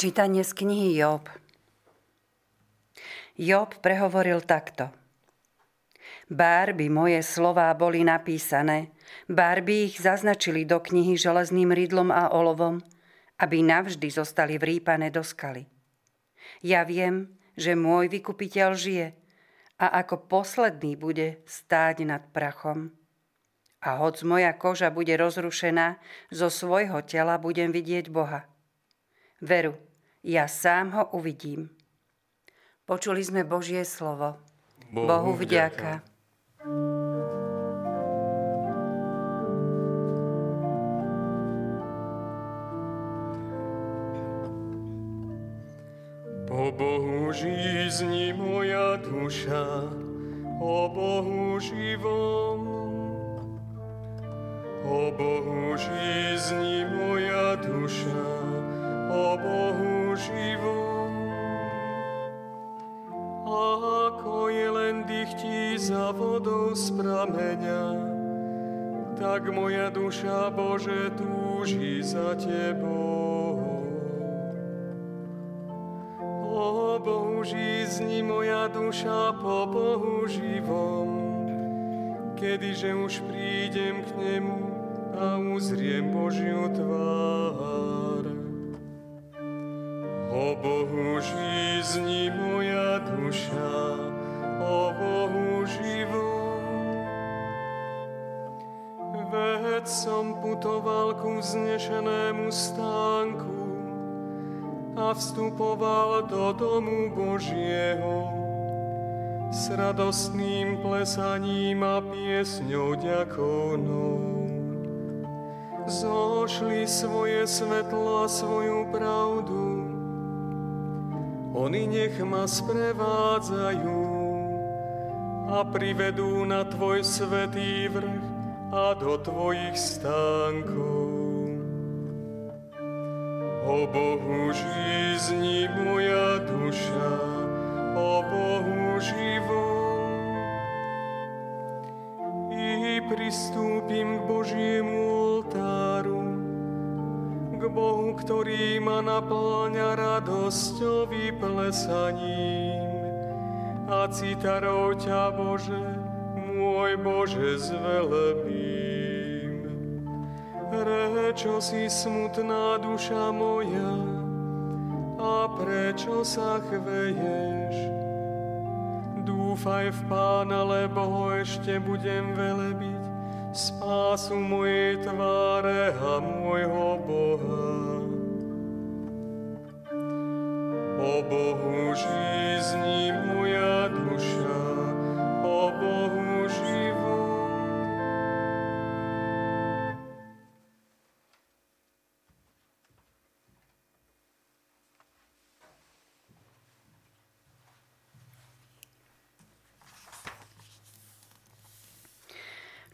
Čítanie z knihy Job. Job prehovoril takto. Bár moje slová boli napísané, bár by ich zaznačili do knihy železným rydlom a olovom, aby navždy zostali vrípané do skaly. Ja viem, že môj vykupiteľ žije a ako posledný bude stáť nad prachom. A hoď moja koža bude rozrušená, zo svojho tela budem vidieť Boha. Veru, ja sám ho uvidím. Počuli sme Božie slovo. Bohu, Bohu vďaka. Po Bohu žízni moja duša, o Bohu živom. O Bohu žízni moja duša, o Bohu život. Ako je len dychtí za vodou z prameňa, tak moja duša, Bože, túži za Tebou. O Bohu žízni moja duša po Bohu živom, kedyže už prídem k Nemu a uzriem Božiu tvár. O Bohu žízni moja duša, o Bohu život. Veď som putoval ku vznešenému stánku a vstupoval do domu Božieho s radostným plesaním a piesňou ďakovnou zošli svoje svetlo a svoju pravdu oni nech ma sprevádzajú a privedú na Tvoj svetý vrch a do Tvojich stánkov. O Bohu žízni moja duša, o Bohu život. I pristúpim k Božiemu k Bohu, ktorý ma naplňa radosťou vyplesaním. A citarou ťa, Bože, môj Bože, zvelebím. Prečo si smutná duša moja a prečo sa chveješ? Dúfaj v Pána, lebo ho ešte budem velebiť spásu mojej tváre a môjho Boha. O Bohu žízni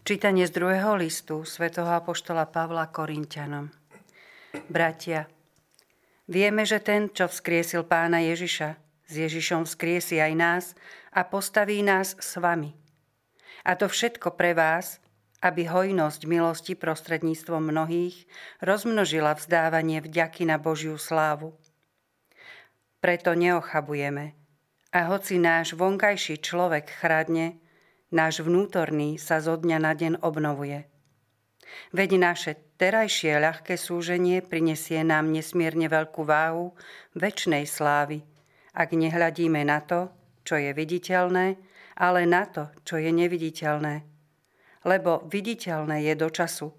Čítanie z druhého listu svätého Apoštola Pavla Korintianom. Bratia, vieme, že ten, čo vzkriesil pána Ježiša, s Ježišom vzkriesi aj nás a postaví nás s vami. A to všetko pre vás, aby hojnosť milosti prostredníctvom mnohých rozmnožila vzdávanie vďaky na Božiu slávu. Preto neochabujeme. A hoci náš vonkajší človek chradne, náš vnútorný sa zo dňa na deň obnovuje. Veď naše terajšie ľahké súženie prinesie nám nesmierne veľkú váhu väčšnej slávy, ak nehľadíme na to, čo je viditeľné, ale na to, čo je neviditeľné. Lebo viditeľné je do času,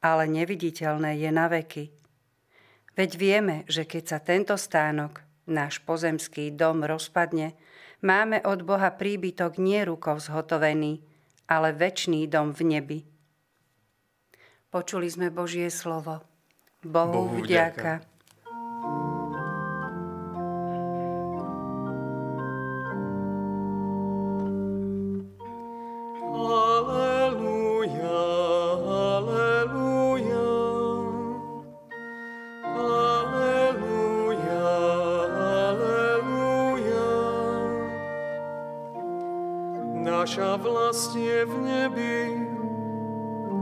ale neviditeľné je na veky. Veď vieme, že keď sa tento stánok, náš pozemský dom rozpadne, Máme od Boha príbytok nie rukou zhotovený, ale väčší dom v nebi. Počuli sme Božie slovo. Bohu, Bohu vďaka. Naša vlast je v nebi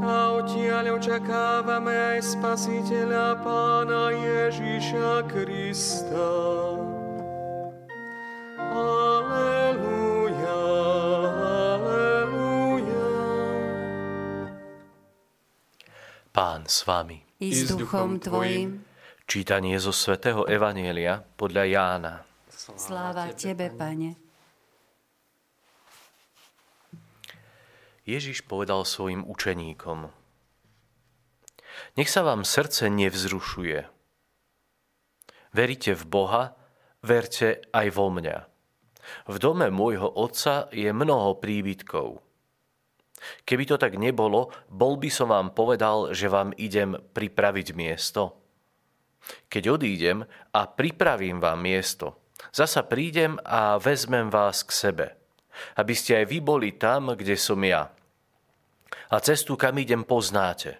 a Otec Žiaľ očakávame aj Spasiteľa Pána Ježiša Krista. Aleluja, aleluja. Pán s vami. I s duchom Tvojim. Čítanie zo svätého Evanielia podľa Jána. Sláva Tebe, Pane. Ježiš povedal svojim učeníkom. Nech sa vám srdce nevzrušuje. Veríte v Boha, verte aj vo mňa. V dome môjho otca je mnoho príbytkov. Keby to tak nebolo, bol by som vám povedal, že vám idem pripraviť miesto. Keď odídem a pripravím vám miesto, zasa prídem a vezmem vás k sebe, aby ste aj vy boli tam, kde som ja. A cestu, kam idem, poznáte.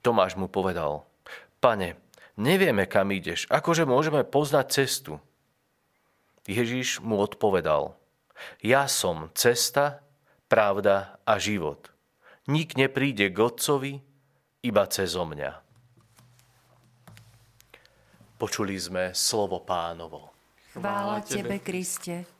Tomáš mu povedal, pane, nevieme, kam ideš, akože môžeme poznať cestu. Ježiš mu odpovedal, ja som cesta, pravda a život. Nik nepríde k Otcovi, iba cez mňa. Počuli sme slovo pánovo. Chvála Tebe, Kriste.